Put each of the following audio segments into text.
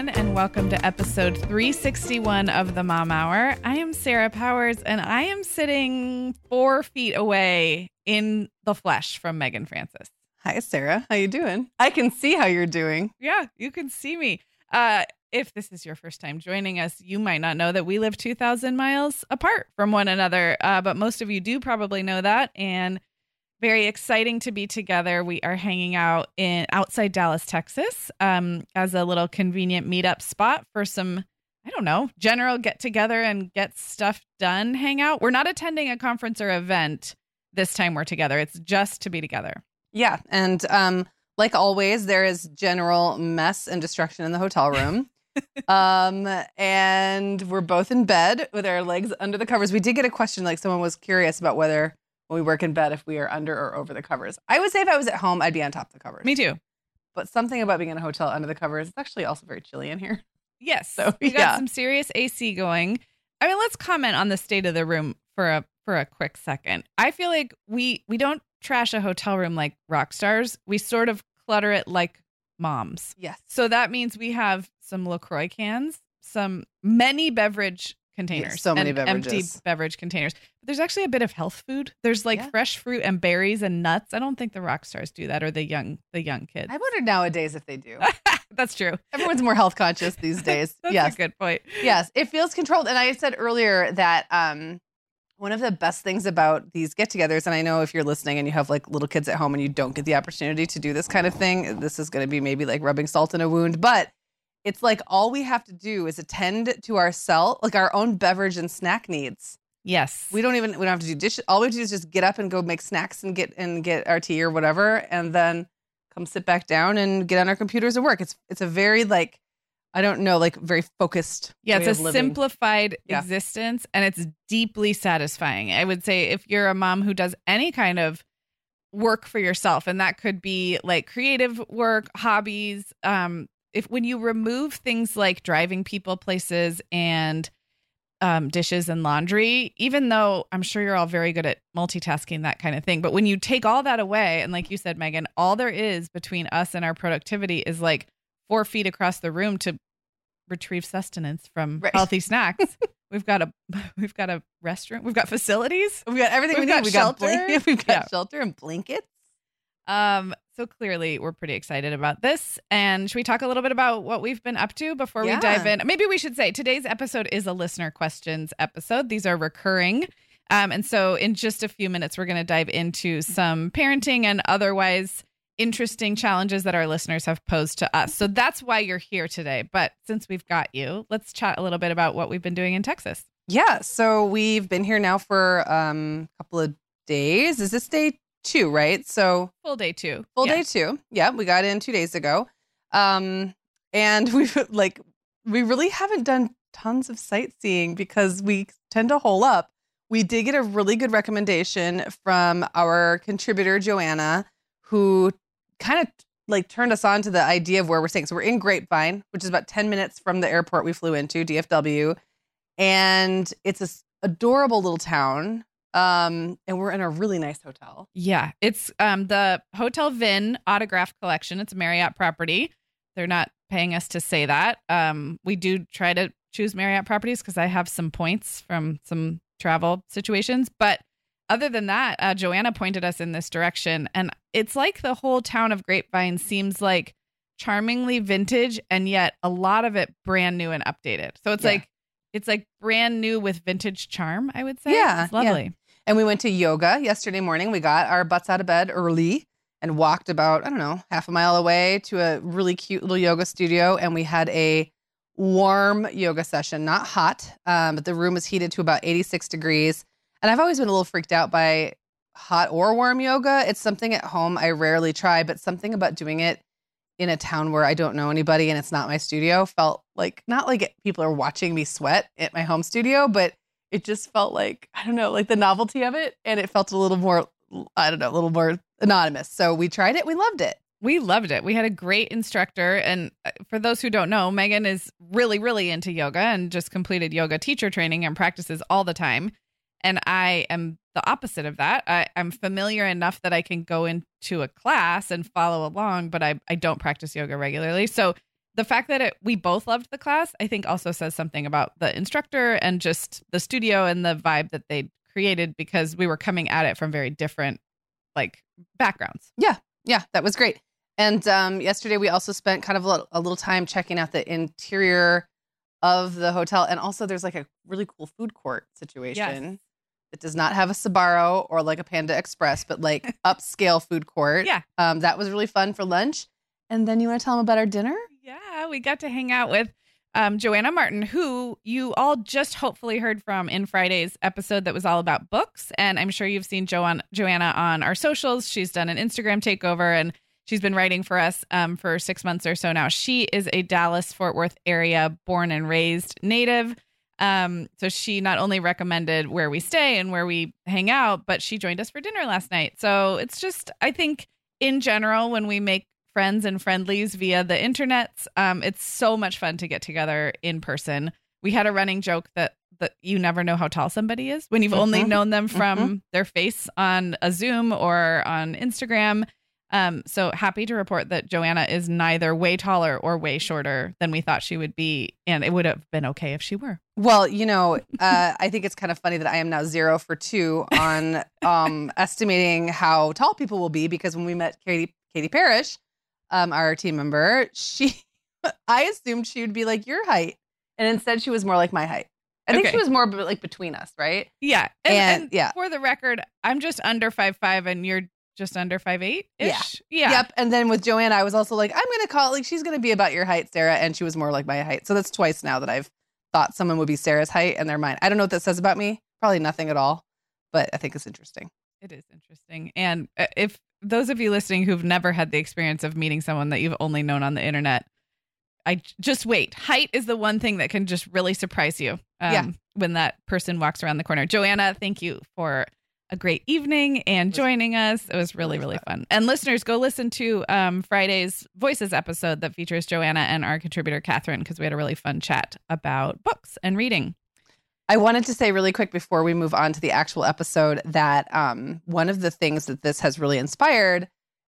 Everyone, and welcome to episode 361 of the Mom Hour. I am Sarah Powers, and I am sitting four feet away in the flesh from Megan Francis. Hi, Sarah. How you doing? I can see how you're doing. Yeah, you can see me. Uh, if this is your first time joining us, you might not know that we live 2,000 miles apart from one another, uh, but most of you do probably know that. And very exciting to be together. We are hanging out in outside Dallas, Texas, um, as a little convenient meetup spot for some, I don't know, general get together and get stuff done. Hang out. We're not attending a conference or event this time. We're together. It's just to be together. Yeah, and um, like always, there is general mess and destruction in the hotel room. um, and we're both in bed with our legs under the covers. We did get a question, like someone was curious about whether when we work in bed if we are under or over the covers. I would say if I was at home, I'd be on top of the covers. Me too. But something about being in a hotel under the covers, it's actually also very chilly in here. Yes. So we got yeah. some serious AC going. I mean, let's comment on the state of the room for a for a quick second. I feel like we we don't trash a hotel room like rock stars. We sort of clutter it like moms. Yes. So that means we have some LaCroix cans, some many beverage containers. Yes, so many beverages. Empty beverage containers. But there's actually a bit of health food. There's like Yeah. fresh fruit and berries and nuts. I don't think the rock stars do that or the young the young kids. I wonder nowadays if they do. That's true. Everyone's more health conscious these days. That's yes. a good point. yes, it feels controlled. And I said earlier that um, one of the best things about these get-togethers, and I know if you're listening and you have like little kids at home and you don't get the opportunity to do this kind of thing, this is going to be maybe like rubbing salt in a wound. But it's like all we have to do is attend to ourselves, like our own beverage and snack needs. Yes. We don't even we don't have to do dishes. All we have to do is just get up and go make snacks and get and get our tea or whatever, and then come sit back down and get on our computers and work. It's it's a very like I don't know, like very focused. Yeah, it's a simplified Yeah. existence and it's deeply satisfying. I would say if you're a mom who does any kind of work for yourself, and that could be like creative work, hobbies, um, if when you remove things like driving people places and um, dishes and laundry, even though I'm sure you're all very good at multitasking, that kind of thing. But when you take all that away, and like you said, Megan, all there is between us and our productivity is like four feet across the room to retrieve sustenance from Right. healthy snacks. we've got a we've got a restaurant. We've got facilities. We've got everything We've we need. got We've got, shelter. we've got Yeah. shelter and blankets. Um, so clearly we're pretty excited about this. And should we talk a little bit about what we've been up to before Yeah. we dive in? Maybe we should say today's episode is a listener questions episode. These are recurring. Um, and so in just a few minutes, we're going to dive into some parenting and otherwise interesting challenges that our listeners have posed to us. So that's why you're here today. But since we've got you, let's chat a little bit about what we've been doing in Texas. Yeah, so we've been here now for um, a couple of days. Is this day two, right? So Full day two. full Yeah. day two. Yeah, we got in two days ago. Um, and we've like we really haven't done tons of sightseeing because we tend to hole up. We did get a really good recommendation from our contributor Joanna, who kind of like turned us on to the idea of where we're staying. So we're in Grapevine, which is about 10 minutes from the airport we flew into, DFW. And it's a adorable little town. Um, and we're in a really nice hotel. Yeah, it's um the Hotel Vin autograph collection. It's a Marriott property. They're not paying us to say that. Um, we do try to choose Marriott properties because I have some points from some travel situations. But other than that, uh, Joanna pointed us in this direction, and it's like the whole town of Grapevine seems like charmingly vintage, and yet a lot of it brand new and updated. So it's Yeah. like it's like brand new with vintage charm. I would say. Yeah, it's yeah. lovely. And we went to yoga yesterday morning. We got our butts out of bed early and walked about, I don't know, half a mile away to a really cute little yoga studio. And we had a warm yoga session, not hot, um, but the room was heated to about 86 degrees. And I've always been a little freaked out by hot or warm yoga. It's something at home I rarely try, but something about doing it in a town where I don't know anybody and it's not my studio felt like not like people are watching me sweat at my home studio, but it just felt like I don't know, like the novelty of it, and it felt a little more I don't know, a little more anonymous. So we tried it, we loved it. We loved it. We had a great instructor. And uh, for those who don't know, Megan is really, really into yoga and just completed yoga teacher training and practices all the time. And I am the opposite of that. I, I'm familiar enough that I can go into a class and follow along, but I, I don't practice yoga regularly. So the fact that it, we both loved the class, I think also says something about the instructor and just the studio and the vibe that they created because we were coming at it from very different like backgrounds. Yeah, Yeah, that was great. And um, yesterday we also spent kind of a little, a little time checking out the interior of the hotel, and also there's like a really cool food court situation. It does not have a Sbarro or like a Panda Express, but like upscale food court. Yeah. Um, that was really fun for lunch. And then you want to tell them about our dinner? We got to hang out with um, Joanna Martin, who you all just hopefully heard from in Friday's episode that was all about books. And I'm sure you've seen Joanna, Joanna on our socials. She's done an Instagram takeover and she's been writing for us um, for six months or so now. She is a Dallas Fort Worth area born and raised native. Um, so she not only recommended where we stay and where we hang out, but she joined us for dinner last night. So it's just, I think, in general, when we make friends and friendlies via the internet, um, it's so much fun to get together in person. We had a running joke that that you never know how tall somebody is when you've only Mhm. known them from their face on a Zoom or on Instagram. Um, so happy to report that Joanna is neither way taller or way shorter than we thought she would be, and it would have been okay if she were. Well, you know, uh, I think it's kind of funny that I am now zero for two on um, estimating how tall people will be because when we met Katie Katie Parrish, um, our team member, she I assumed she would be like your height, and instead she was more like my height. I think Okay. she was more like between us, right? Yeah, and, And- and yeah. For the record, I'm just under five five, and you're just under five eight ish. Yeah. Yep. And then with Joanna, I was also like, I'm gonna call like she's gonna be about your height, Sarah, and she was more like my height. So that's twice now that I've thought someone would be Sarah's height and they're mine. I don't know what that says about me. Probably nothing at all, but I think it's interesting. It is interesting. And uh, if those of you listening who've never had the experience of meeting someone that you've only known on the internet, I just wait. Height is the one thing that can just really surprise you um, Yeah. when that person walks around the corner. Joanna, thank you for a great evening and joining us. It was really, really fun. And listeners, go listen to um, Friday's Voices episode that features Joanna and our contributor, Catherine, because we had a really fun chat about books and reading. I wanted to say really quick before we move on to the actual episode that um, one of the things that this has really inspired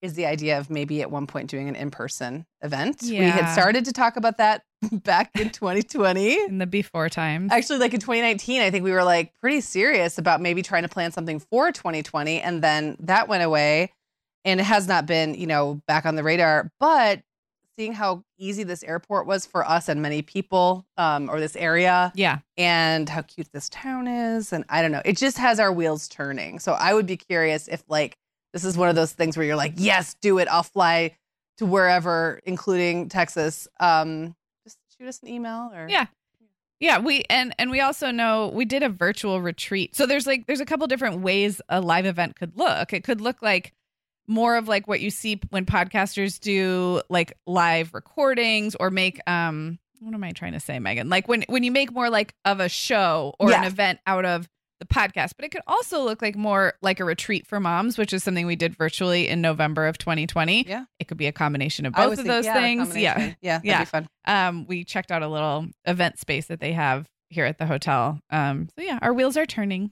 is the idea of maybe at one point doing an in-person event. Yeah. We had started to talk about that back in 2020. In the before times. Actually, like in 2019, I think we were like pretty serious about maybe trying to plan something for 2020. And then that went away and it has not been, you know, back on the radar. But seeing how easy this airport was for us and many people um, or this area yeah. and how cute this town is. And I don't know, it just has our wheels turning. So I would be curious if like this is one of those things where you're like, yes, do it. I'll fly to wherever, including Texas. Um, just shoot us an email or Yeah. Yeah, we and and we also know we did a virtual retreat. So there's like there's a couple different ways a live event could look. It could look like more of like what you see when podcasters do like live recordings or make um what am I trying to say, Megan? Like when when you make more like of a show or an event out of the podcast, but it could also look like more like a retreat for moms, which is something we did virtually in November of 2020. Yeah. It could be a combination of both of those yeah, things. Yeah. Yeah. Yeah. Yeah. Fun. Um, we checked out a little event space that they have here at the hotel. Um, so yeah, our wheels are turning.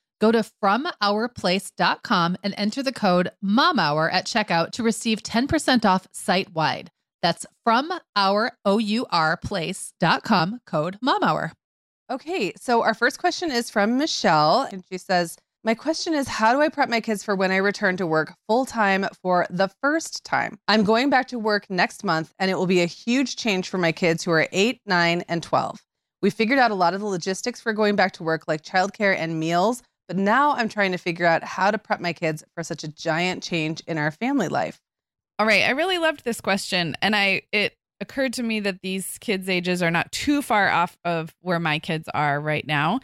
Go to FromOurPlace.com and enter the code MOMHOUR at checkout to receive 10% off site wide. That's from our code MOMHOUR. Okay, so our first question is from Michelle, and she says, my question is How do I prep my kids for when I return to work full time for the first time? I'm going back to work next month, and it will be a huge change for my kids who are 8, 9, and 12. We figured out a lot of the logistics for going back to work, like childcare and meals, but now I'm trying to figure out how to prep my kids for such a giant change in our family life. All right, I really loved this question and I it occurred to me that these kids ages are not too far off of where my kids are right now.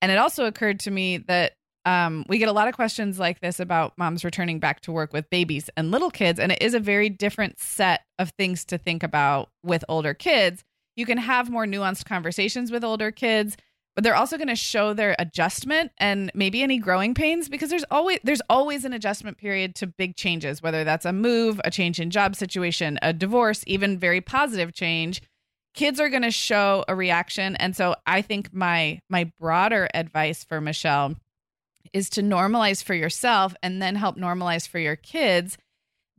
And it also occurred to me that um, we get a lot of questions like this about moms returning back to work with babies and little kids, and it is a very different set of things to think about with older kids. You can have more nuanced conversations with older kids but they're also going to show their adjustment and maybe any growing pains because there's always there's always an adjustment period to big changes whether that's a move a change in job situation a divorce even very positive change. Kids are going to show a reaction and so i think my my broader advice for michelle is to normalize for yourself and then help normalize for your kids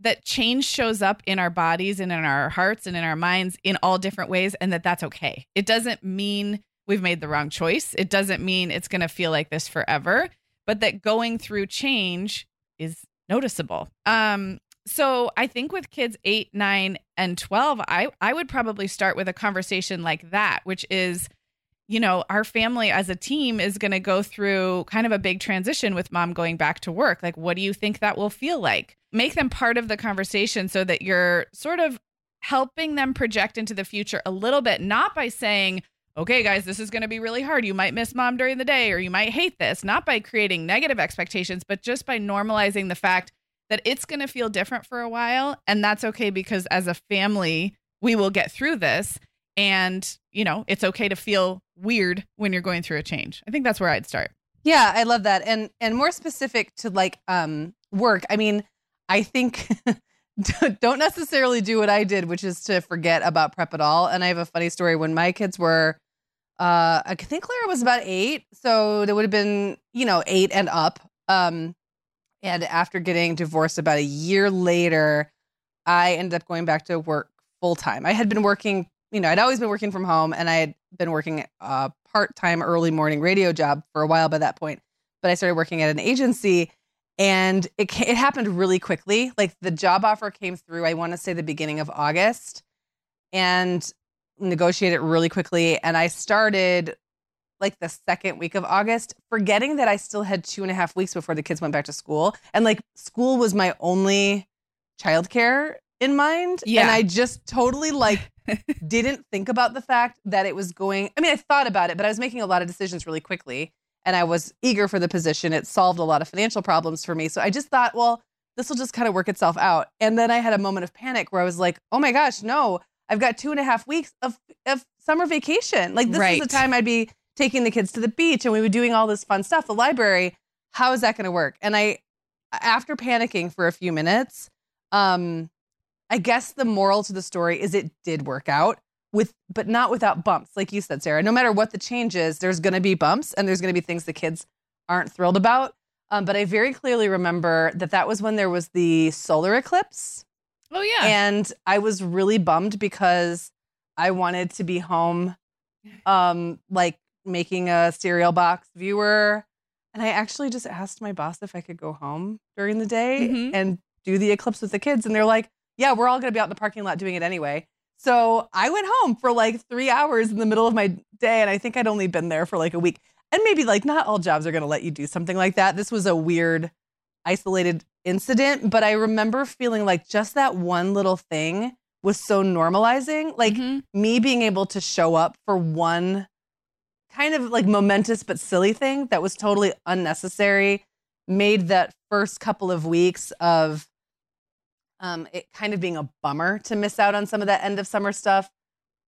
that change shows up in our bodies and in our hearts and in our minds in all different ways and that that's okay. It doesn't mean we've made the wrong choice. It doesn't mean it's going to feel like this forever, but that going through change is noticeable. Um, so I think with kids 8, 9 and 12, I I would probably start with a conversation like that, which is you know, our family as a team is going to go through kind of a big transition with mom going back to work. Like what do you think that will feel like? Make them part of the conversation so that you're sort of helping them project into the future a little bit, not by saying, okay, guys, this is going to be really hard. You might miss mom during the day or you might hate this, not by creating negative expectations, but just by normalizing the fact that it's going to feel different for a while. And that's okay because as a family, we will get through this. And, you know, it's okay to feel weird when you're going through a change. I think that's where I'd start. Yeah, I love that. And and more specific to like um work. I mean, I think don't necessarily do what I did, which is to forget about prep at all. And I have a funny story when my kids were uh I think Clara was about 8, so there would have been, you know, 8 and up. Um and after getting divorced about a year later, I ended up going back to work full time. I had been working, you know, I'd always been working from home and I had been working a part time early morning radio job for a while by that point. But I started working at an agency and it, it happened really quickly. Like the job offer came through, I want to say the beginning of August and negotiated really quickly. And I started like the second week of August, forgetting that I still had two and a half weeks before the kids went back to school. And like school was my only childcare in mind. Yeah. And I just totally like didn't think about the fact that it was going. I mean, I thought about it, but I was making a lot of decisions really quickly and I was eager for the position. It solved a lot of financial problems for me. So I just thought, well, this will just kind of work itself out. And then I had a moment of panic where I was like, oh my gosh, no, I've got two and a half weeks of, of summer vacation. Like, this Right. is the time I'd be taking the kids to the beach and we were doing all this fun stuff, the library. How is that going to work? And I, after panicking for a few minutes, um, I guess the moral to the story is it did work out with, but not without bumps. Like you said, Sarah, no matter what the change is, there's going to be bumps and there's going to be things the kids aren't thrilled about. Um, but I very clearly remember that that was when there was the solar eclipse. Oh, yeah. And I was really bummed because I wanted to be home, um, like making a cereal box viewer. And I actually just asked my boss if I could go home during the day Mhm. and do the eclipse with the kids. And they're like, yeah, we're all going to be out in the parking lot doing it anyway. So I went home for like three hours in the middle of my day. And I think I'd only been there for like a week. And maybe like not all jobs are going to let you do something like that. This was a weird, isolated incident. But I remember feeling like just that one little thing was so normalizing. Like Mhm. me being able to show up for one kind of like momentous but silly thing that was totally unnecessary made that first couple of weeks of um it kind of being a bummer to miss out on some of that end of summer stuff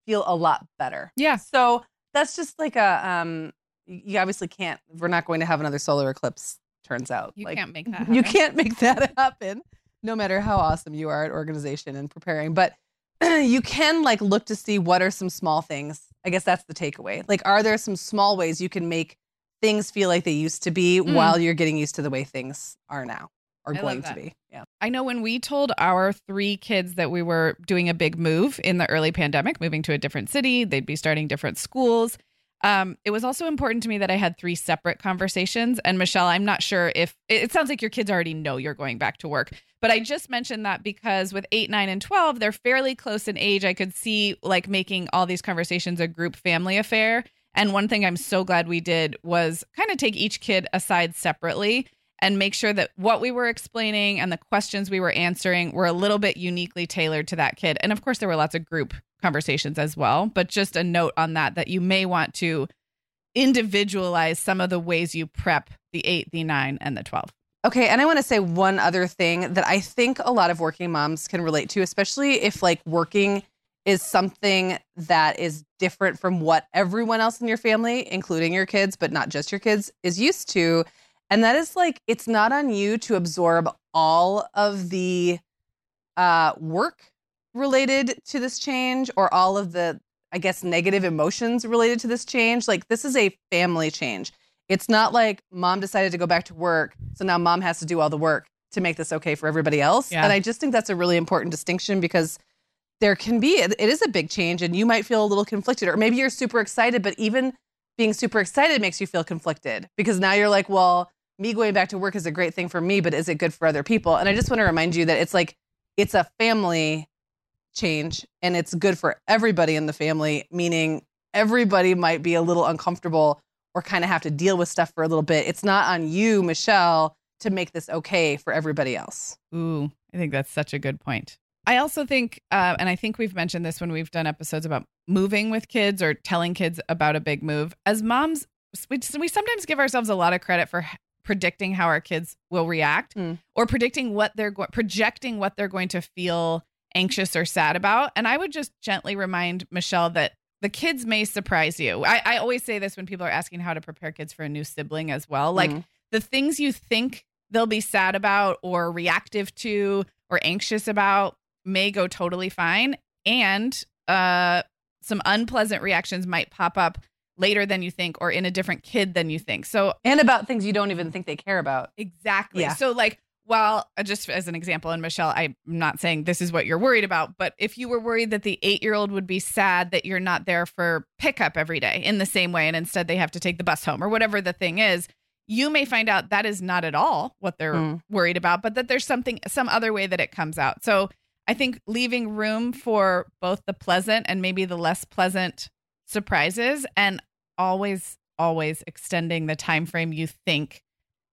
feel a lot better. Yeah. So that's just like a um you obviously can't we're not going to have another solar eclipse turns out. You like can't make that you happen. can't make that happen no matter how awesome you are at organization and preparing but you can like look to see what are some small things i guess that's the takeaway like are there some small ways you can make things feel like they used to be Mm. while you're getting used to the way things are now or I going to be yeah I know when we told our three kids that we were doing a big move in the early pandemic, moving to a different city, they'd be starting different schools. Um, it was also important to me that I had three separate conversations. And Michelle, I'm not sure if it sounds like your kids already know you're going back to work, but I just mentioned that because with eight, nine, and 12, they're fairly close in age. I could see like making all these conversations a group family affair. And one thing I'm so glad we did was kind of take each kid aside separately and make sure that what we were explaining and the questions we were answering were a little bit uniquely tailored to that kid. And of course, there were lots of group conversations as well, but just a note on that that you may want to individualize some of the ways you prep the eight, the nine, and the 12. Okay, and I want to say one other thing that I think a lot of working moms can relate to, especially if like working is something that is different from what everyone else in your family, including your kids, but not just your kids, is used to. And that is like it's not on you to absorb all of the uh work related to this change or all of the I guess negative emotions related to this change. Like this is a family change. It's not like mom decided to go back to work, so now mom has to do all the work to make this okay for everybody else. Yeah. And I just think that's a really important distinction because there can be it it is a big change and you might feel a little conflicted or maybe you're super excited but even being super excited makes you feel conflicted because now you're like, well, me going back to work is a great thing for me, but is it good for other people? And I just want to remind you that it's like it's a family change and it's good for everybody in the family, meaning everybody might be a little uncomfortable or kind of have to deal with stuff for a little bit. It's not on you, Michelle, to make this okay for everybody else. Ooh, I think that's such a good point. I also think, uh, and I think we've mentioned this when we've done episodes about moving with kids or telling kids about a big move. As moms, we, we sometimes give ourselves a lot of credit for predicting how our kids will react mm. or predicting what they're going, projecting what they're going to feel anxious or sad about. And I would just gently remind Michelle that the kids may surprise you. I, I always say this when people are asking how to prepare kids for a new sibling as well. Like mm. the things you think they'll be sad about or reactive to or anxious about may go totally fine. And uh, some unpleasant reactions might pop up later than you think or in a different kid than you think. So, and about things you don't even think they care about. Exactly. Yeah. So, like, well, uh, just as an example, and Michelle, I'm not saying this is what you're worried about, but if you were worried that the eight year old would be sad that you're not there for pickup every day in the same way, and instead they have to take the bus home or whatever the thing is, you may find out that is not at all what they're mm. worried about, but that there's something, some other way that it comes out. So I think leaving room for both the pleasant and maybe the less pleasant surprises and always, always extending the time frame you think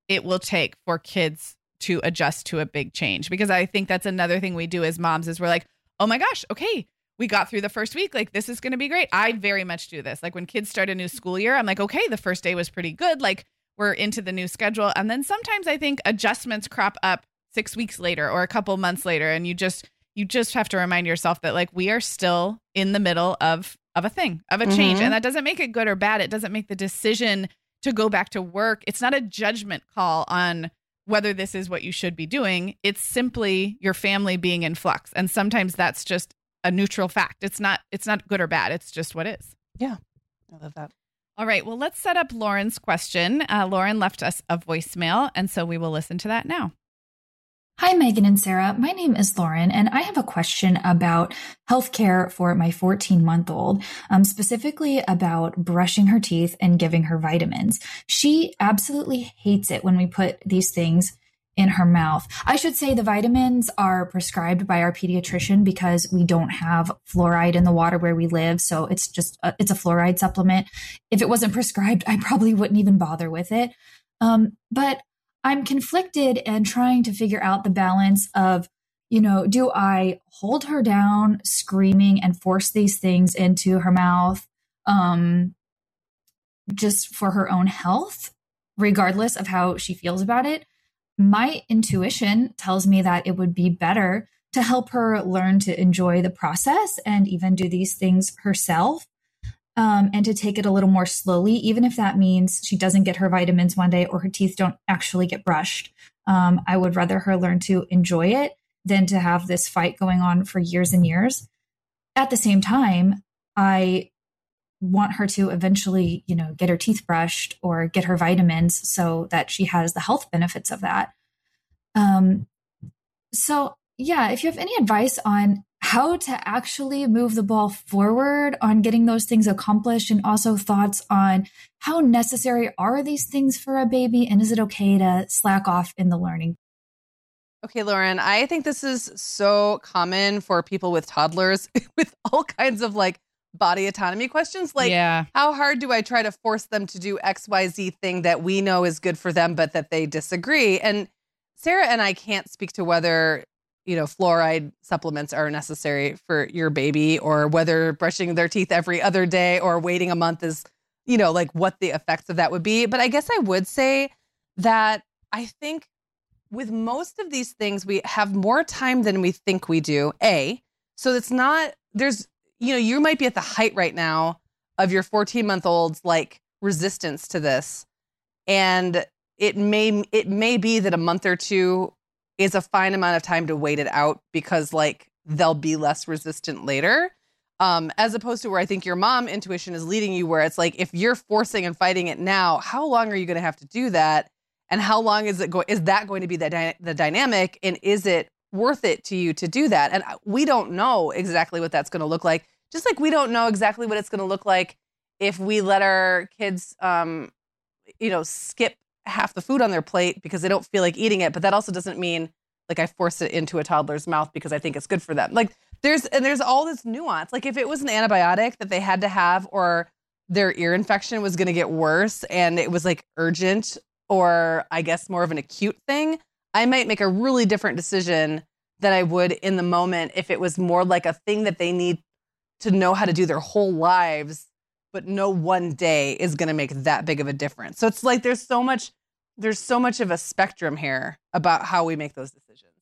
it will take for kids to adjust to a big change because I think that's another thing we do as moms is we're like, "Oh my gosh, okay, we got through the first week. Like this is going to be great." I very much do this. Like when kids start a new school year, I'm like, "Okay, the first day was pretty good. Like we're into the new schedule." And then sometimes I think adjustments crop up 6 weeks later or a couple months later and you just you just have to remind yourself that like we are still in the middle of of a thing, of a change. Mm-hmm. And that doesn't make it good or bad. It doesn't make the decision to go back to work. It's not a judgment call on whether this is what you should be doing. It's simply your family being in flux. And sometimes that's just a neutral fact. It's not it's not good or bad. It's just what is. Yeah. I love that. All right. Well, let's set up Lauren's question. Uh, Lauren left us a voicemail, and so we will listen to that now. Hi, Megan and Sarah. My name is Lauren, and I have a question about healthcare for my 14 month old, um, specifically about brushing her teeth and giving her vitamins. She absolutely hates it when we put these things in her mouth. I should say the vitamins are prescribed by our pediatrician because we don't have fluoride in the water where we live, so it's just a, it's a fluoride supplement. If it wasn't prescribed, I probably wouldn't even bother with it. Um, but I'm conflicted and trying to figure out the balance of, you know, do I hold her down screaming and force these things into her mouth um, just for her own health, regardless of how she feels about it? My intuition tells me that it would be better to help her learn to enjoy the process and even do these things herself um, and to take it a little more slowly, even if that means she doesn't get her vitamins one day or her teeth don't actually get brushed. Um, I would rather her learn to enjoy it than to have this fight going on for years and years. At the same time, I want her to eventually, you know, get her teeth brushed or get her vitamins so that she has the health benefits of that. Um, so yeah, if you have any advice on how to actually move the ball forward on getting those things accomplished and also thoughts on how necessary are these things for a baby and is it okay to slack off in the learning Okay, Lauren, I think this is so common for people with toddlers with all kinds of like body autonomy questions. Like, yeah. how hard do I try to force them to do XYZ thing that we know is good for them, but that they disagree? And Sarah and I can't speak to whether you know, fluoride supplements are necessary for your baby or whether brushing their teeth every other day or waiting a month is, you know, like what the effects of that would be. But I guess I would say that I think with most of these things, we have more time than we think we do. A, so it's not, there's, you know, you might be at the height right now of your 14 month old's like resistance to this. And it may, it may be that a month or two is a fine amount of time to wait it out because like they'll be less resistant later. Um, as opposed to where I think your mom intuition is leading you, where it's like if you're forcing and fighting it now, how long are you going to have to do that? And how long is it going? Is that going to be the dy- the dynamic? And is it worth it to you to do that? And we don't know exactly what that's going to look like. Just like we don't know exactly what it's going to look like if we let our kids, um, you know, skip half the food on their plate because they don't feel like eating it. But that also doesn't mean like I force it into a toddler's mouth because I think it's good for them. Like there's and there's all this nuance. Like if it was an antibiotic that they had to have or their ear infection was going to get worse and it was like urgent or I guess more of an acute thing, I might make a really different decision than I would in the moment if it was more like a thing that they need to know how to do their whole lives, but no one day is going to make that big of a difference. So it's like there's so much there's so much of a spectrum here about how we make those decisions.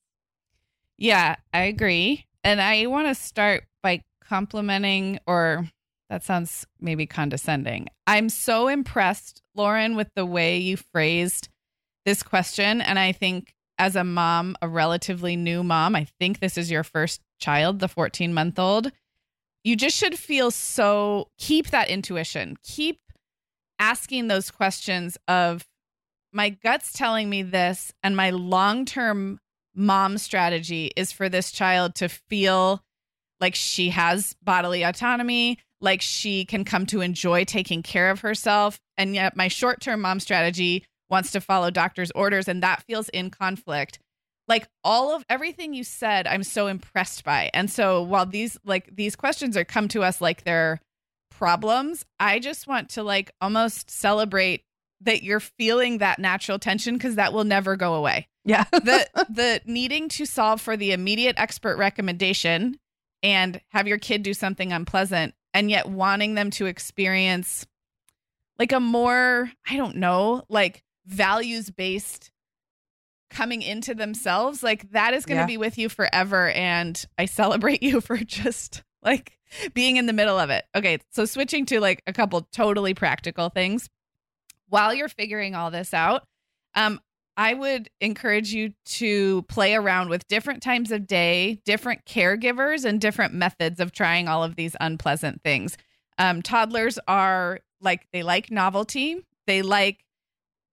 Yeah, I agree. And I want to start by complimenting or that sounds maybe condescending. I'm so impressed, Lauren, with the way you phrased this question and I think as a mom, a relatively new mom, I think this is your first child, the 14 month old. You just should feel so, keep that intuition, keep asking those questions of my gut's telling me this, and my long term mom strategy is for this child to feel like she has bodily autonomy, like she can come to enjoy taking care of herself. And yet, my short term mom strategy wants to follow doctor's orders, and that feels in conflict. Like all of everything you said, I'm so impressed by. And so while these like these questions are come to us like they're problems, I just want to like almost celebrate that you're feeling that natural tension because that will never go away. Yeah. the the needing to solve for the immediate expert recommendation and have your kid do something unpleasant and yet wanting them to experience like a more I don't know, like values based coming into themselves, like that is going to Yeah. be with you forever and I celebrate you for just like being in the middle of it. Okay, so switching to like a couple totally practical things while you're figuring all this out, um, I would encourage you to play around with different times of day, different caregivers, and different methods of trying all of these unpleasant things. Um, toddlers are like, they like novelty. They like,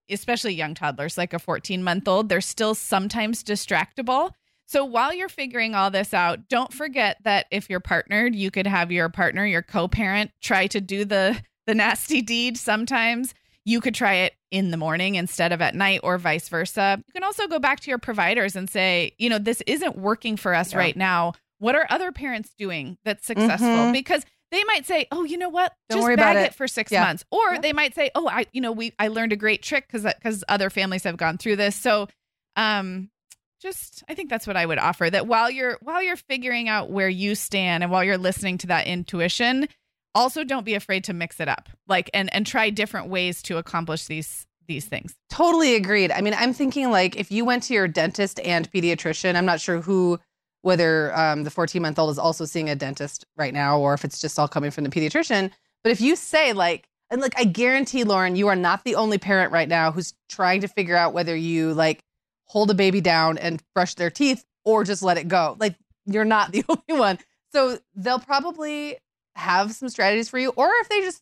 especially young toddlers, like a 14 month old, they're still sometimes distractible. So while you're figuring all this out, don't forget that if you're partnered, you could have your partner, your co-parent, try to do the the nasty deed sometimes you could try it in the morning instead of at night or vice versa. You can also go back to your providers and say, you know, this isn't working for us Yeah. right now. What are other parents doing that's successful? Mhm. Because they might say, "Oh, you know what? Don't Just worry bag about it. it." for 6 Yeah. months." Or Yeah. they might say, "Oh, I you know, we I learned a great trick cuz cuz other families have gone through this." So, um just I think that's what I would offer that while you're while you're figuring out where you stand and while you're listening to that intuition, also don't be afraid to mix it up. Like and and try different ways to accomplish these these things. Totally agreed. I mean, I'm thinking like if you went to your dentist and pediatrician, I'm not sure who, whether um, the 14 month old is also seeing a dentist right now or if it's just all coming from the pediatrician. But if you say like, and like, I guarantee, Lauren, you are not the only parent right now who's trying to figure out whether you like hold a baby down and brush their teeth or just let it go. Like, you're not the only one. So they'll probably have some strategies for you. Or if they just,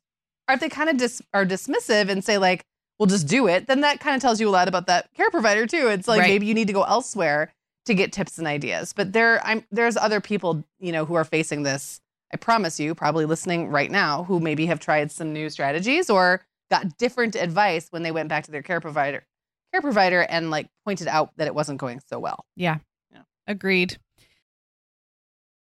or if they kind of dis- are dismissive and say like, we'll just do it, then that kind of tells you a lot about that care provider too. It's like Right. maybe you need to go elsewhere to get tips and ideas. But there I'm there's other people, you know, who are facing this. I promise you, probably listening right now, who maybe have tried some new strategies or got different advice when they went back to their care provider care provider and like pointed out that it wasn't going so well. Yeah. yeah. Agreed.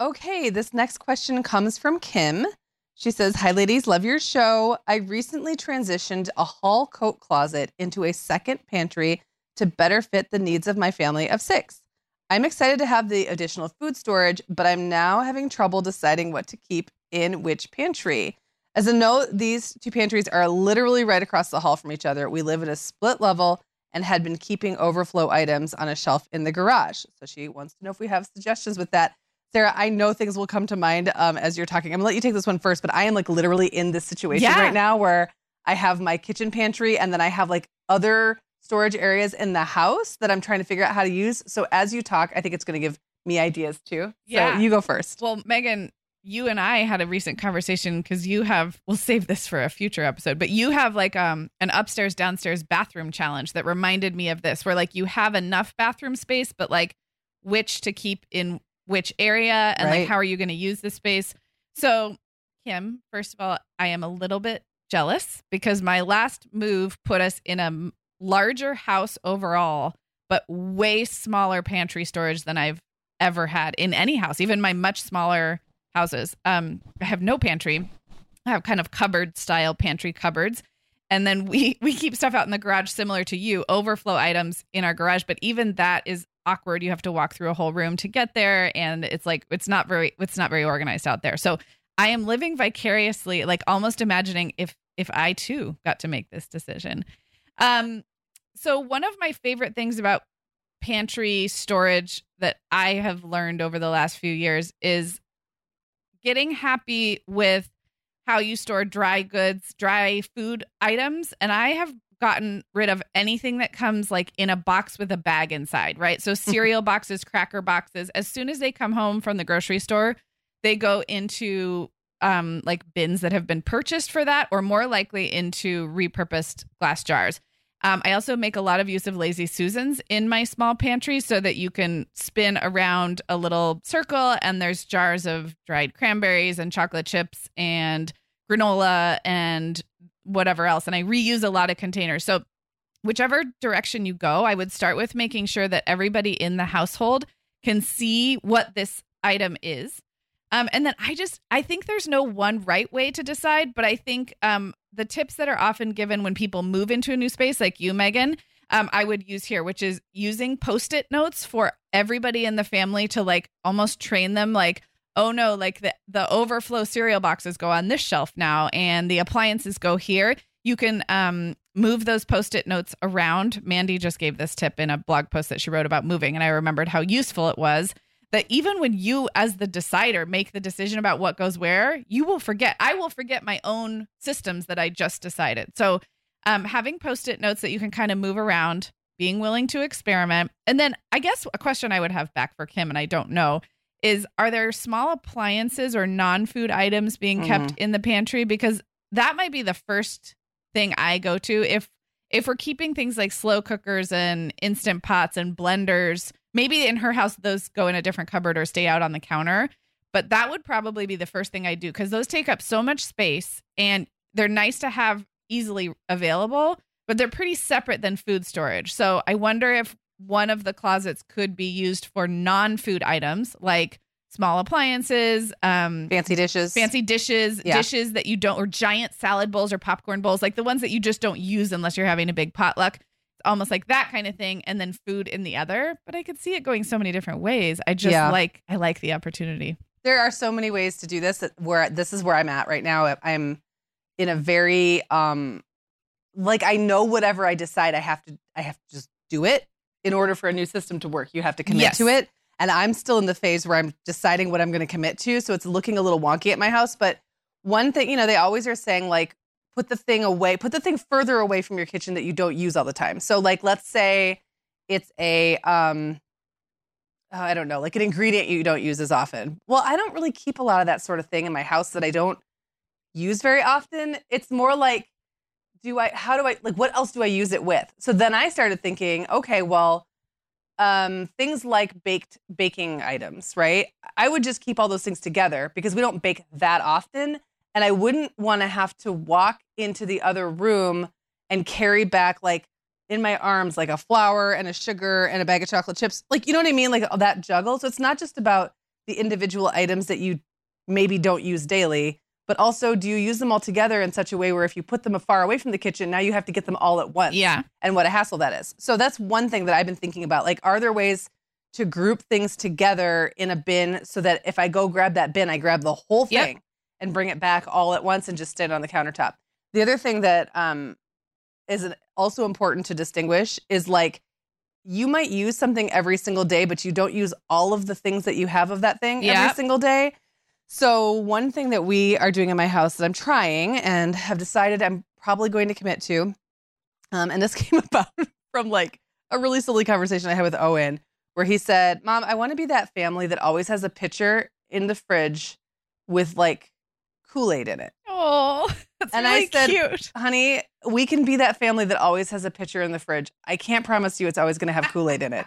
Okay, this next question comes from Kim. She says, Hi, ladies, love your show. I recently transitioned a hall coat closet into a second pantry to better fit the needs of my family of six. I'm excited to have the additional food storage, but I'm now having trouble deciding what to keep in which pantry. As a note, these two pantries are literally right across the hall from each other. We live at a split level and had been keeping overflow items on a shelf in the garage. So she wants to know if we have suggestions with that. Sarah, I know things will come to mind um, as you're talking. I'm gonna let you take this one first, but I am like literally in this situation Yeah. right now where I have my kitchen pantry and then I have like other storage areas in the house that I'm trying to figure out how to use. So as you talk, I think it's gonna give me ideas too. Yeah. So you go first. Well, Megan, you and I had a recent conversation because you have we'll save this for a future episode, but you have like um an upstairs downstairs bathroom challenge that reminded me of this where like you have enough bathroom space, but like which to keep in which area and Right. like how are you going to use the space. So, Kim, first of all, I am a little bit jealous because my last move put us in a larger house overall, but way smaller pantry storage than I've ever had in any house, even my much smaller houses. Um, I have no pantry. I have kind of cupboard style pantry cupboards. And then we we keep stuff out in the garage similar to you, overflow items in our garage, but even that is awkward. You have to walk through a whole room to get there and it's like it's not very it's not very organized out there. So I am living vicariously, like almost imagining if if I too got to make this decision. Um so one of my favorite things about pantry storage that I have learned over the last few years is getting happy with how you store dry goods, dry food items. And I have gotten rid of anything that comes like in a box with a bag inside, right? So cereal boxes, cracker boxes, as soon as they come home from the grocery store, they go into um like bins that have been purchased for that or more likely into repurposed glass jars. Um, I also make a lot of use of lazy susans in my small pantry so that you can spin around a little circle and there's jars of dried cranberries and chocolate chips and granola and whatever else. And I reuse a lot of containers. So, whichever direction you go, I would start with making sure that everybody in the household can see what this item is. Um, and then I just I think there's no one right way to decide, but I think um, the tips that are often given when people move into a new space, like you, Megan, um, I would use here, which is using post-it notes for everybody in the family to like almost train them, like, oh no, like the the overflow cereal boxes go on this shelf now, and the appliances go here. You can um, move those post-it notes around. Mandy just gave this tip in a blog post that she wrote about moving, and I remembered how useful it was that even when you as the decider make the decision about what goes where you will forget i will forget my own systems that i just decided so um, having post-it notes that you can kind of move around being willing to experiment and then i guess a question i would have back for kim and i don't know is are there small appliances or non-food items being mm-hmm. kept in the pantry? Because that might be the first thing i go to. If if we're keeping things like slow cookers and instant pots and blenders maybe in her house those go in a different cupboard or stay out on the counter. But that would probably be the first thing i do because those take up so much space and they're nice to have easily available but they're pretty separate than food storage. So I wonder if one of the closets could be used for non-food items like small appliances, um, Fancy dishes. fancy dishes, Yeah. dishes that you don't, or giant salad bowls or popcorn bowls, like the ones that you just don't use unless you're having a big potluck. It's almost like that kind of thing, and then food in the other. But I could see it going so many different ways. I just Yeah. like, I like the opportunity. there are so many ways to do this that where this is where I'm at right now. I'm in a very um like I know whatever I decide I have to I have to just do it in order for a new system to work. You have to commit Yes. to it. And I'm still in the phase where I'm deciding what I'm going to commit to. So it's looking a little wonky at my house. But one thing, you know, they always are saying like put the thing away, put the thing further away from your kitchen that you don't use all the time. So like let's say it's a um oh, I don't know, like an ingredient you don't use as often. Well, I don't really keep a lot of that sort of thing in my house that I don't use very often. It's more like, do I, how do I, like, what else do I use it with? So then I started thinking, okay, well, um, things like baked baking items, right? I would just keep all those things together because we don't bake that often. And I wouldn't want to have to walk into the other room and carry back like in my arms like a flour and a sugar and a bag of chocolate chips. Like, you know what I mean? Like that juggle. So it's not just about the individual items that you maybe don't use daily, but also do you use them all together in such a way where if you put them far away from the kitchen, now you have to get them all at once Yeah. and what a hassle that is. So that's one thing that I've been thinking about. Like, are there ways to group things together in a bin so that if I go grab that bin, I grab the whole Yep. thing and bring it back all at once and just stand on the countertop? The other thing that um, is also important to distinguish is like you might use something every single day, but you don't use all of the things that you have of that thing every single day. So, one thing that we are doing in my house that I'm trying and have decided I'm probably going to commit to, um, and this came about from like a really silly conversation I had with Owen, where he said, Mom, I want to be that family that always has a pitcher in the fridge with like Kool Aid in it. Oh, that's And I really said- cute. Honey, we can be that family that always has a pitcher in the fridge. I can't promise you it's always going to have Kool Aid in it.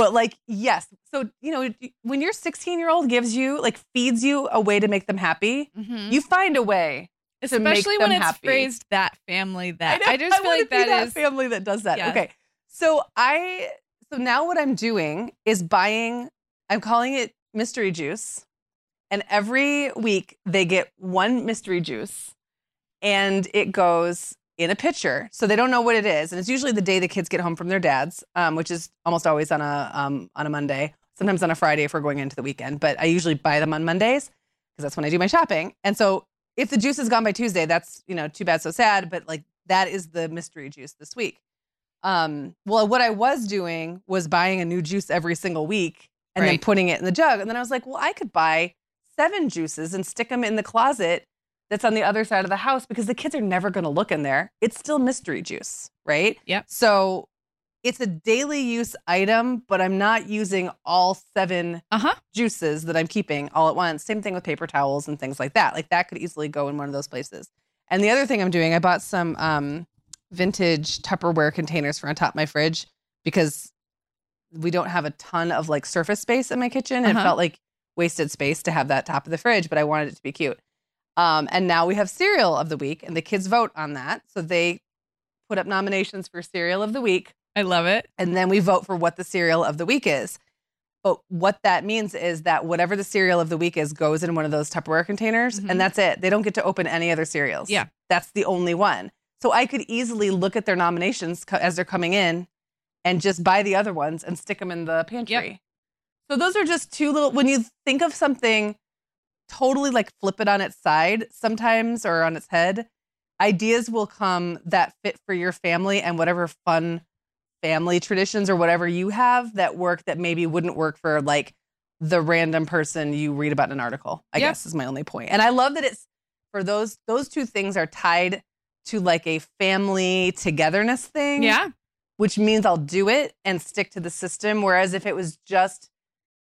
But like, yes. So, you know, when your 16 year old gives you, like, feeds you a way to make them happy, Mhm. you find a way. to make Especially when it's happy. phrased that family that. I, know, just feel like be that is. family that does that. Okay. So I so now what I'm doing is buying I'm calling it mystery juice. And every week they get one mystery juice and it goes in a pitcher. So they don't know what it is. And it's usually the day the kids get home from their dads, um, which is almost always on a um, on a Monday, sometimes on a Friday if we're going into the weekend. But I usually buy them on Mondays because that's when I do my shopping. And so if the juice is gone by Tuesday, that's you know too bad, so sad. But like that is the mystery juice this week. Um, well, what I was doing was buying a new juice every single week and then putting it in the jug. And then I was like, well, I could buy seven juices and stick them in the closet that's on the other side of the house because the kids are never going to look in there. It's still mystery juice, right? Yep. So it's a daily use item, but I'm not using all seven Uh huh. juices that I'm keeping all at once. Same thing with paper towels and things like that. Like that could easily go in one of those places. And the other thing I'm doing, I bought some um, vintage Tupperware containers for on top of my fridge because we don't have a ton of like surface space in my kitchen. and It Uh-huh. felt like wasted space to have that top of the fridge, but I wanted it to be cute. Um, and now we have cereal of the week, and the kids vote on that. So they put up nominations for cereal of the week I love it. and then we vote for what the cereal of the week is. But what that means is that whatever the cereal of the week is goes in one of those Tupperware containers, Mhm. and that's it. They don't get to open any other cereals. Yeah. That's the only one. So I could easily look at their nominations co- as they're coming in and just buy the other ones and stick them in the pantry. So those are just two little, when you think of something totally like flip it on its side sometimes or on its head, ideas will come that fit for your family and whatever fun family traditions or whatever you have that work that maybe wouldn't work for like the random person you read about in an article. I Yep. guess is my only point. And I love that it's for those those two things are tied to like a family togetherness thing. Yeah. Which means I'll do it and stick to the system. Whereas if it was just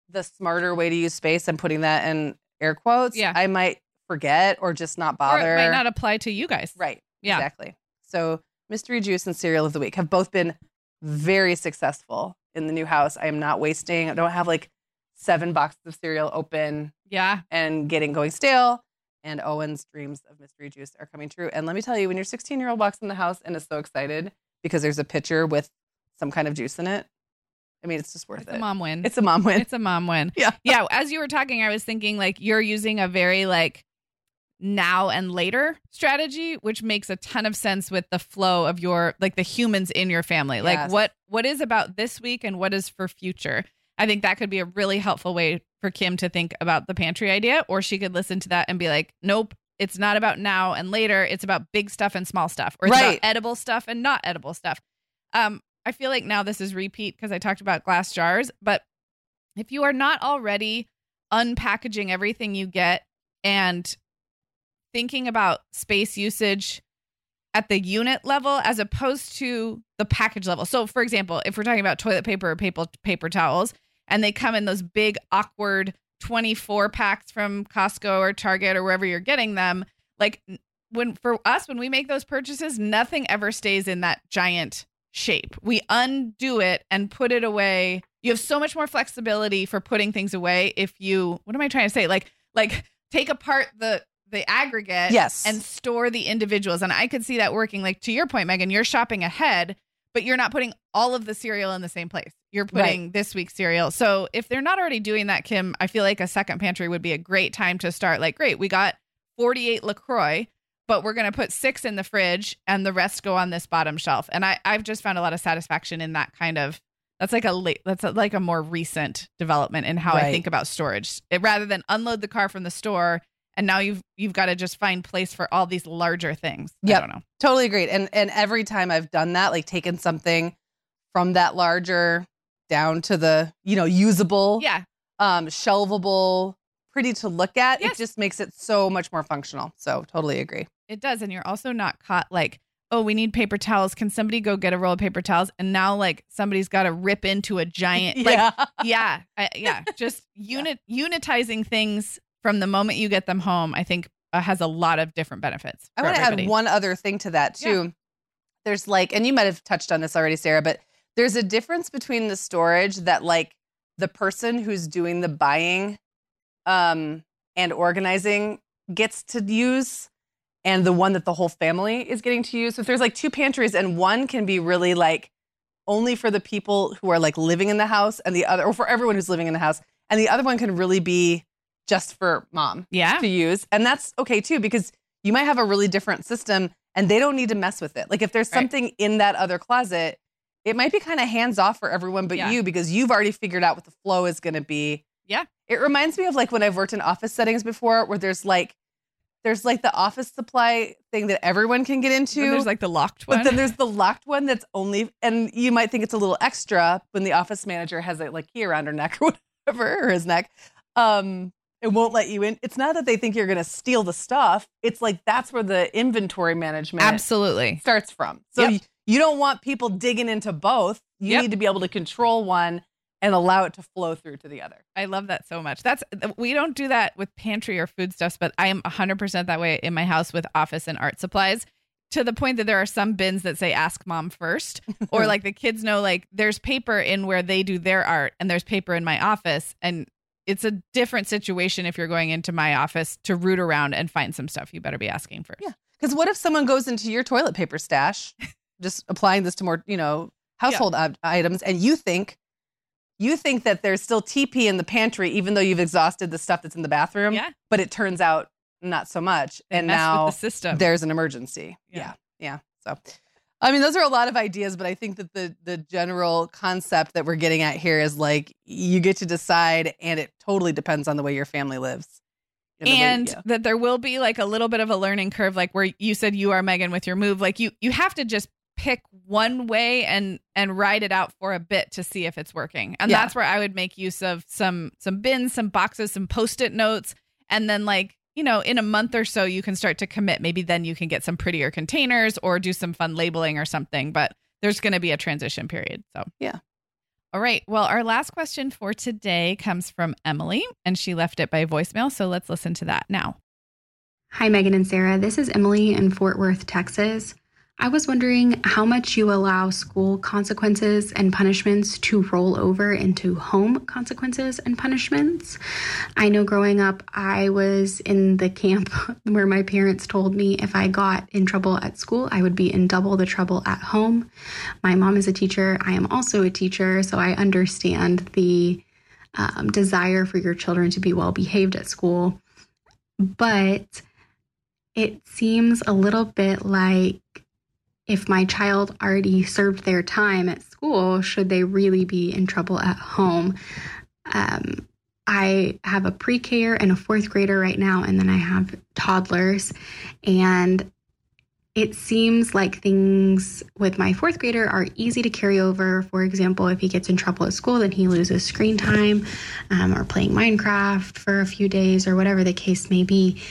the smarter way to use space, I'm putting that in air quotes. Yeah. I might forget or just not Or bother. it might not apply to you guys. Right. Yeah. Exactly. So mystery juice and cereal of the week have both been very successful in the new house. I am not wasting. I don't have like seven boxes of cereal open Yeah. and getting going stale. And Owen's dreams of mystery juice are coming true. And let me tell you, when your 16 year old walks in the house and is so excited because there's a pitcher with some kind of juice in it. I mean, it's just worth It's it. a mom win. It's a mom win. It's a mom win. Yeah. Yeah. As you were talking, I was thinking like you're using a very like now and later strategy, which makes a ton of sense with the flow of your like the humans in your family. Like what what is about this week and what is for future. I think that could be a really helpful way for Kim to think about the pantry idea, or she could listen to that and be like, nope, it's not about now and later. It's about big stuff and small stuff, or it's Right. about edible stuff and not edible stuff. Um, I feel like now this is repeat because I talked about glass jars, but if you are not already unpackaging everything you get and thinking about space usage at the unit level as opposed to the package level. So, for example, if we're talking about toilet paper or paper paper towels, and they come in those big awkward 24 packs from Costco or Target or wherever you're getting them, like when for us when we make those purchases, nothing ever stays in that giant shape. We undo it and put it away. You have so much more flexibility for putting things away if you what am I trying to say? Like like take apart the the aggregate Yes. and store the individuals. And I could see that working. Like to your point, Megan, you're shopping ahead, but you're not putting all of the cereal in the same place. You're putting this week's cereal. So if they're not already doing that, Kim, I feel like a second pantry would be a great time to start. Like, great, we got 48 LaCroix, but we're going to put six in the fridge and the rest go on this bottom shelf. And I, I've just found a lot of satisfaction in that kind of. That's like a late. That's a, like a more recent development in how I think about storage. It, rather than unload the car from the store and now you've you've got to just find place for all these larger things. Yep. I don't know. Totally agreed. And and every time I've done that, like taken something from that larger down to the, you know, usable, Yeah, um, shelvable, pretty to look at, Yes. it just makes it so much more functional. So totally agree. It does, and you're also not caught like, oh, we need paper towels. Can somebody go get a roll of paper towels? And now like somebody's got to rip into a giant. Like, yeah. yeah, I, yeah. Just unit unitizing things from the moment you get them home. I think uh, has a lot of different benefits. I want to add one other thing to that too. There's like, and you might have touched on this already, Sarah, but there's a difference between the storage that like the person who's doing the buying um, and organizing gets to use and the one that the whole family is getting to use. So if there's like two pantries and one can be really like only for the people who are like living in the house and the other, or for everyone who's living in the house, and the other one can really be just for mom Yeah, to use. And that's okay too, because you might have a really different system and they don't need to mess with it. Like if there's Right. something in that other closet, it might be kind of hands off for everyone but Yeah. you because you've already figured out what the flow is going to be. Yeah. It reminds me of like when I've worked in office settings before where there's like, there's like the office supply thing that everyone can get into. Then there's like the locked one. But then there's the locked one that's only, and you might think it's a little extra when the office manager has a like key around her neck or whatever, or his neck. Um, it won't let you in. It's not that they think you're going to steal the stuff. It's like that's where the inventory management absolutely. starts from. So Yep. you, you don't want people digging into both. You Yep. need to be able to control one and allow it to flow through to the other. I love that so much. That's we don't do that with pantry or foodstuffs, but I am 100% that way in my house with office and art supplies to the point that there are some bins that say ask mom first or like the kids know like there's paper in where they do their art and there's paper in my office and it's a different situation if you're going into my office to root around and find some stuff you better be asking first. Yeah. Because what if someone goes into your toilet paper stash, just applying this to more, you know, household ob- items, and you think, you think that there's still TP in the pantry, even though you've exhausted the stuff that's in the bathroom. Yeah. But it turns out not so much, and now the there's an emergency. Yeah. Yeah. yeah. So, I mean, those are a lot of ideas, but I think that the the general concept that we're getting at here is like you get to decide, and it totally depends on the way your family lives. way- and yeah. that there will be like a little bit of a learning curve like where you said you are megan with your move like you you have to just pick one way and and ride it out for a bit to see if it's working and Yeah. that's where i would make use of some some bins some boxes some post-it notes and then like you know in a month or so you can start to commit maybe then you can get some prettier containers or do some fun labeling or something but there's going to be a transition period so Yeah. all right. Well, our last question for today comes from Emily, and she left it by voicemail. So let's listen to that now. Hi, Megan and Sarah. This is Emily in Fort Worth, Texas. I was wondering how much you allow school consequences and punishments to roll over into home consequences and punishments. I know growing up, I was in the camp where my parents told me if I got in trouble at school, I would be in double the trouble at home. My mom is a teacher, I am also a teacher, so I understand the um, desire for your children to be well behaved at school. But it seems a little bit like if my child already served their time at school, should they really be in trouble at home? Um, I have a pre K and a fourth grader right now, and then I have toddlers. And it seems like things with my fourth grader are easy to carry over. For example, if he gets in trouble at school, then he loses screen time um, or playing Minecraft for a few days or whatever the case may be.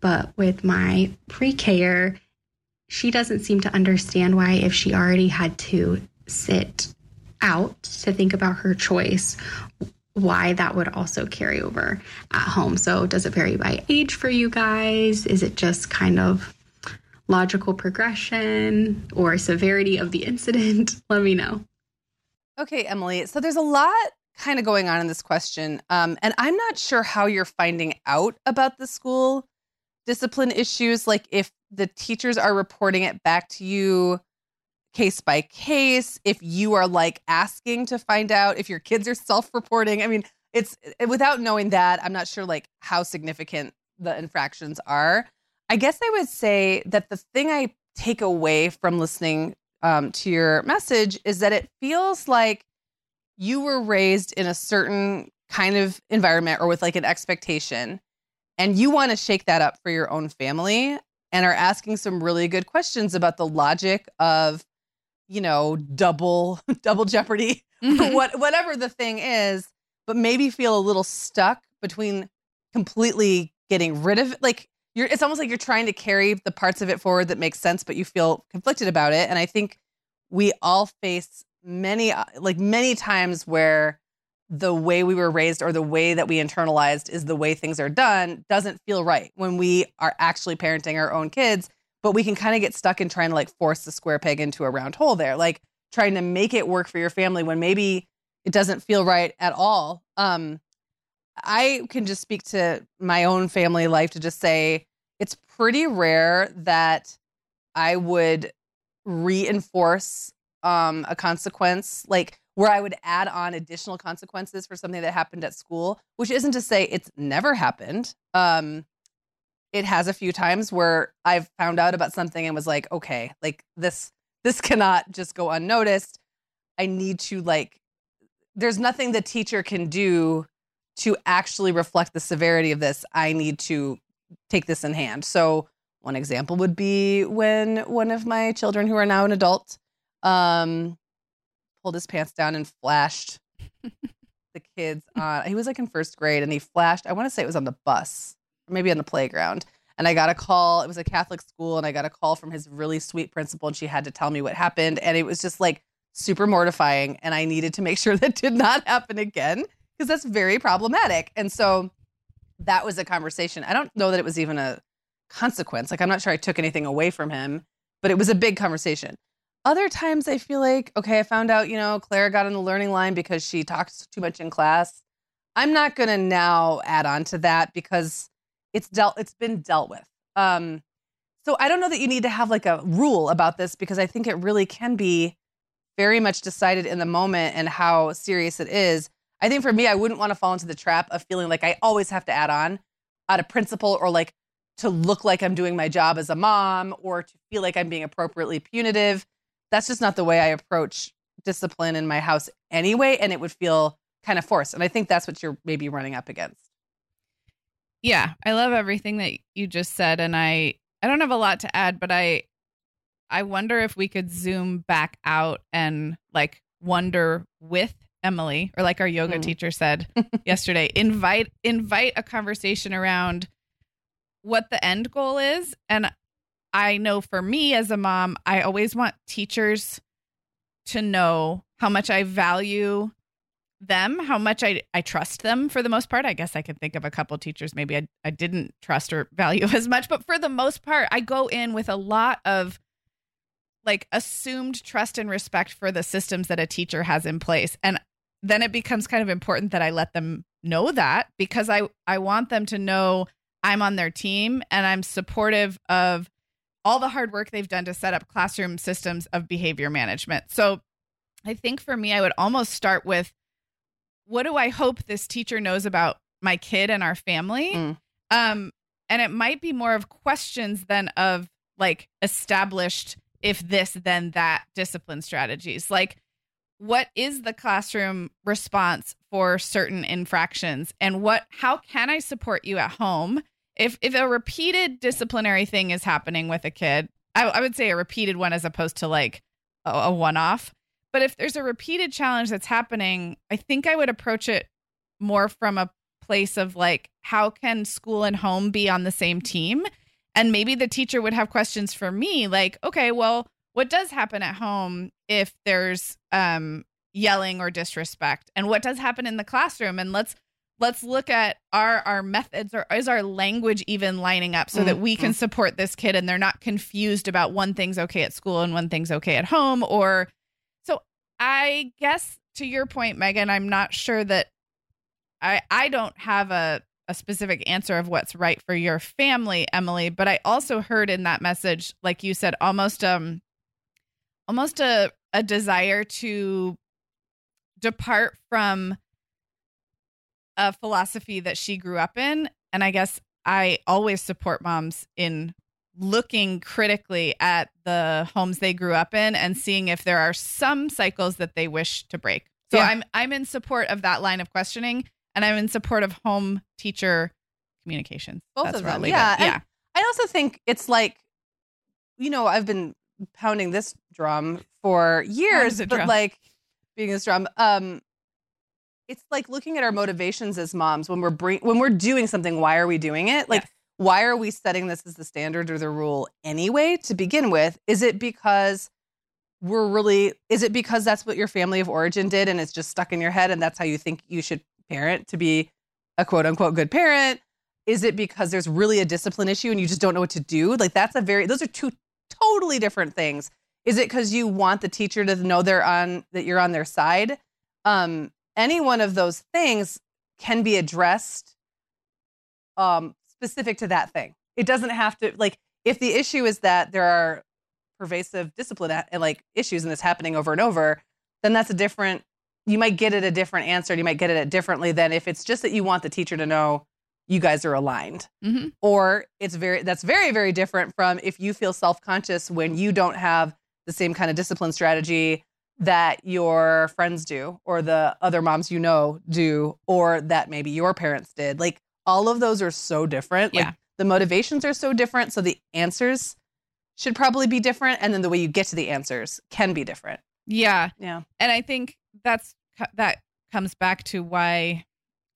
But with my pre K she doesn't seem to understand why, if she already had to sit out to think about her choice, why that would also carry over at home. So, does it vary by age for you guys? Is it just kind of logical progression or severity of the incident? Let me know. Okay, Emily. So, there's a lot kind of going on in this question. Um, and I'm not sure how you're finding out about the school discipline issues. Like, if the teachers are reporting it back to you case by case. If you are like asking to find out if your kids are self-reporting i mean it's eh, without knowing that i'm not sure like how significant the infractions are. I guess i would say that the thing i take away from listening um, to your message is that it feels like you were raised in a certain kind of environment or with like an expectation and you want to shake that up for your own family and are asking some really good questions about the logic of you know double double jeopardy mm-hmm. what whatever the thing is but maybe feel a little stuck between completely getting rid of it like you're it's almost like you're trying to carry the parts of it forward that make sense but you feel conflicted about it and i think we all face many uh, like many times where the way we were raised or the way that we internalized is the way things are done doesn't feel right when we are actually parenting our own kids but we can kind of get stuck in trying to like force the square peg into a round hole there like trying to make it work for your family when maybe it doesn't feel right at all. Um i can just speak to my own family life to just say it's pretty rare that i would reinforce um a consequence like where I would add on additional consequences for something that happened at school, which isn't to say it's never happened. Um, it has a few times where I've found out about something and was like, okay, like this this cannot just go unnoticed. I need to like there's nothing the teacher can do to actually reflect the severity of this. I need to take this in hand. So one example would be when one of my children who are now an adult um pulled his pants down and flashed the kids on. He was like in first grade and he flashed, I want to say it was on the bus, maybe on the playground. And I got a call. It was a Catholic school, and I got a call from his really sweet principal, and she had to tell me what happened. And it was just like super mortifying. And I needed to make sure that did not happen again because that's very problematic. And so that was a conversation. I don't know that it was even a consequence. Like, I'm not sure I took anything away from him, but it was a big conversation. Other times I feel like, okay, I found out, you know, Clara got on the learning line because she talks too much in class. I'm not going to now add on to that because it's dealt it's been dealt with. Um so I don't know that you need to have like a rule about this because I think it really can be very much decided in the moment and how serious it is. I think for me, I wouldn't want to fall into the trap of feeling like I always have to add on out of principle or like to look like I'm doing my job as a mom or to feel like I'm being appropriately punitive that's just not the way I approach discipline in my house anyway. And it would feel kind of forced. And I think that's what you're maybe running up against. Yeah, I love everything that you just said. And I, I don't have a lot to add, but I, I wonder if we could zoom back out and like wonder with Emily or like our yoga mm. teacher said yesterday, invite invite a conversation around what the end goal is and I know for me as a mom, I always want teachers to know how much I value them, how much I, I trust them for the most part. I guess I can think of a couple teachers maybe I, I didn't trust or value as much, but for the most part, I go in with a lot of like assumed trust and respect for the systems that a teacher has in place. And then it becomes kind of important that I let them know that because I I want them to know I'm on their team and I'm supportive of all the hard work they've done to set up classroom systems of behavior management. So I think for me I would almost start with what do I hope this teacher knows about my kid and our family? Mm. Um and it might be more of questions than of like established if this then that discipline strategies. Like what is the classroom response for certain infractions and what how can I support you at home? If if a repeated disciplinary thing is happening with a kid, I, I would say a repeated one as opposed to like a, a one off. But if there's a repeated challenge that's happening, I think I would approach it more from a place of like, how can school and home be on the same team? And maybe the teacher would have questions for me like, okay, well, what does happen at home if there's um, yelling or disrespect? And what does happen in the classroom? And let's let's look at our our methods or is our language even lining up so that we can support this kid and they're not confused about one thing's okay at school and one thing's okay at home or so i guess to your point megan i'm not sure that i i don't have a a specific answer of what's right for your family emily but i also heard in that message like you said almost um almost a a desire to depart from a philosophy that she grew up in and i guess i always support moms in looking critically at the homes they grew up in and seeing if there are some cycles that they wish to break so Yeah. i'm i'm in support of that line of questioning and i'm in support of home teacher communications Both That's of them. Yeah, and yeah I also think it's like, you know, I've been pounding this drum for years, but drum. like being this drum, um, it's like looking at our motivations as moms when we're bring when we're doing something. Why are we doing it? Like, Yes. why are we setting this as the standard or the rule anyway? To begin with, is it because we're really? Is it because that's what your family of origin did and it's just stuck in your head and that's how you think you should parent to be a quote unquote good parent? is it because there's really a discipline issue and you just don't know what to do? Like that's a very those are two totally different things. Is it because you want the teacher to know they're on that you're on their side? Um, any one of those things can be addressed um, specific to that thing. It doesn't have to like if the issue is that there are pervasive discipline and like issues and it's happening over and over, then that's a different. You might get it a different answer. And you might get it differently than if it's just that you want the teacher to know you guys are aligned hmm or it's very that's very very different from if you feel self-conscious when you don't have the same kind of discipline strategy that your friends do or the other moms you know do or that maybe your parents did. Like all of those are so different. Yeah. like the motivations are so different. So the answers should probably be different. And then the way you get to the answers can be different. Yeah. Yeah. And I think that's that comes back to why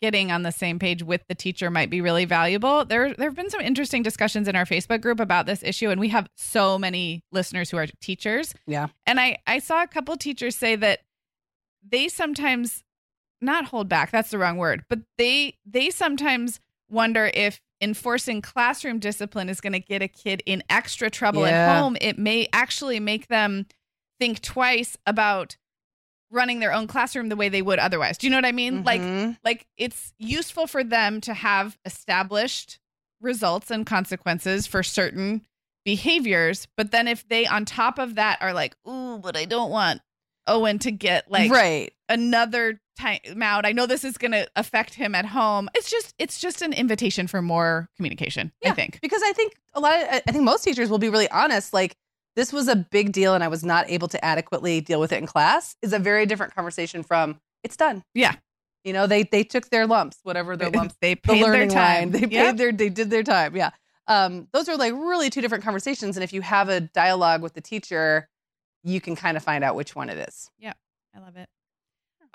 getting on the same page with the teacher might be really valuable. There there have been some interesting discussions in our Facebook group about this issue and we have so many listeners who are teachers. Yeah. And I I saw a couple teachers say that they sometimes not hold back, that's the wrong word, but they they sometimes wonder if enforcing classroom discipline is going to get a kid in extra trouble Yeah. at home. It may actually make them think twice about running their own classroom the way they would otherwise. Do you know what I mean? Like Mhm. like it's useful for them to have established results and consequences for certain behaviors, but then if they on top of that are like, "Ooh, but I don't want Owen to get like right another time out. I know this is going to affect him at home." It's just it's just an invitation for more communication, I think. because I think a lot of I think most teachers will be really honest. Like this was a big deal, and I was not able to adequately deal with it in class. Is a very different conversation from it's done. Yeah. you know they they took their lumps, whatever their lumps, they the paid their time. line. They paid their they did their time. Yeah, um, those are like really two different conversations. And if you have a dialogue with the teacher, you can kind of find out which one it is. Yeah. I love it.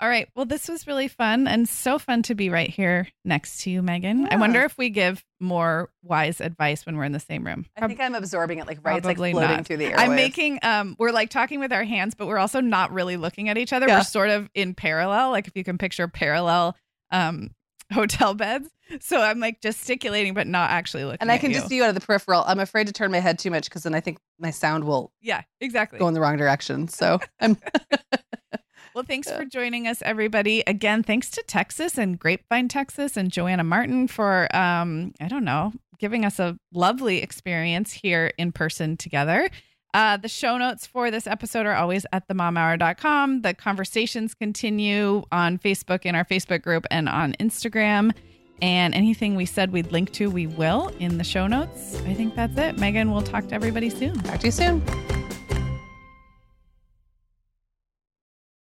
All right. Well, this was really fun and so fun to be right here next to you, Megan. I wonder if we give more wise advice when we're in the same room. I think I'm absorbing it like right. It's like floating not. through the air. I'm making um we're like talking with our hands, but we're also not really looking at each other. Yeah. We're sort of in parallel. Like if you can picture parallel um hotel beds. So I'm like gesticulating, but not actually looking. And I can just see you out of the peripheral. I'm afraid to turn my head too much because then I think my sound will Yeah, exactly. go in the wrong direction. So I'm Well, thanks for joining us, everybody. Again, thanks to Texas and Grapevine, Texas, and Joanna Martin for, um, I don't know, giving us a lovely experience here in person together. Uh, the show notes for this episode are always at themomhour.com. The conversations continue on Facebook in our Facebook group and on Instagram. And anything we said we'd link to, we will in the show notes. I think that's it. Megan, we'll talk to everybody soon. talk to you soon.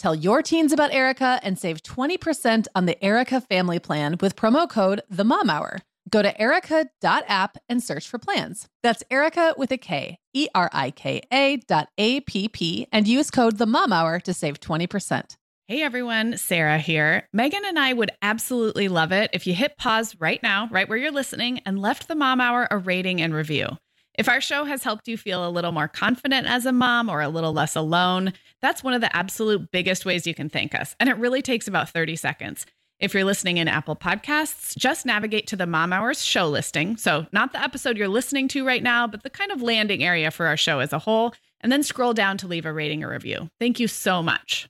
Tell your teens about Erika and save 20% on the Erika family plan with promo code The Mom Hour. Go to erika.app and search for plans. That's Erika with a K, E R I K A dot A P P, and use code The Mom Hour to save 20%. Hey everyone, Sarah here. Megan and I would absolutely love it if you hit pause right now, right where you're listening, and left the Mom Hour a rating and review. If our show has helped you feel a little more confident as a mom or a little less alone, that's one of the absolute biggest ways you can thank us. And it really takes about 30 seconds. If you're listening in Apple Podcasts, just navigate to the Mom Hours show listing. So, not the episode you're listening to right now, but the kind of landing area for our show as a whole, and then scroll down to leave a rating or review. Thank you so much.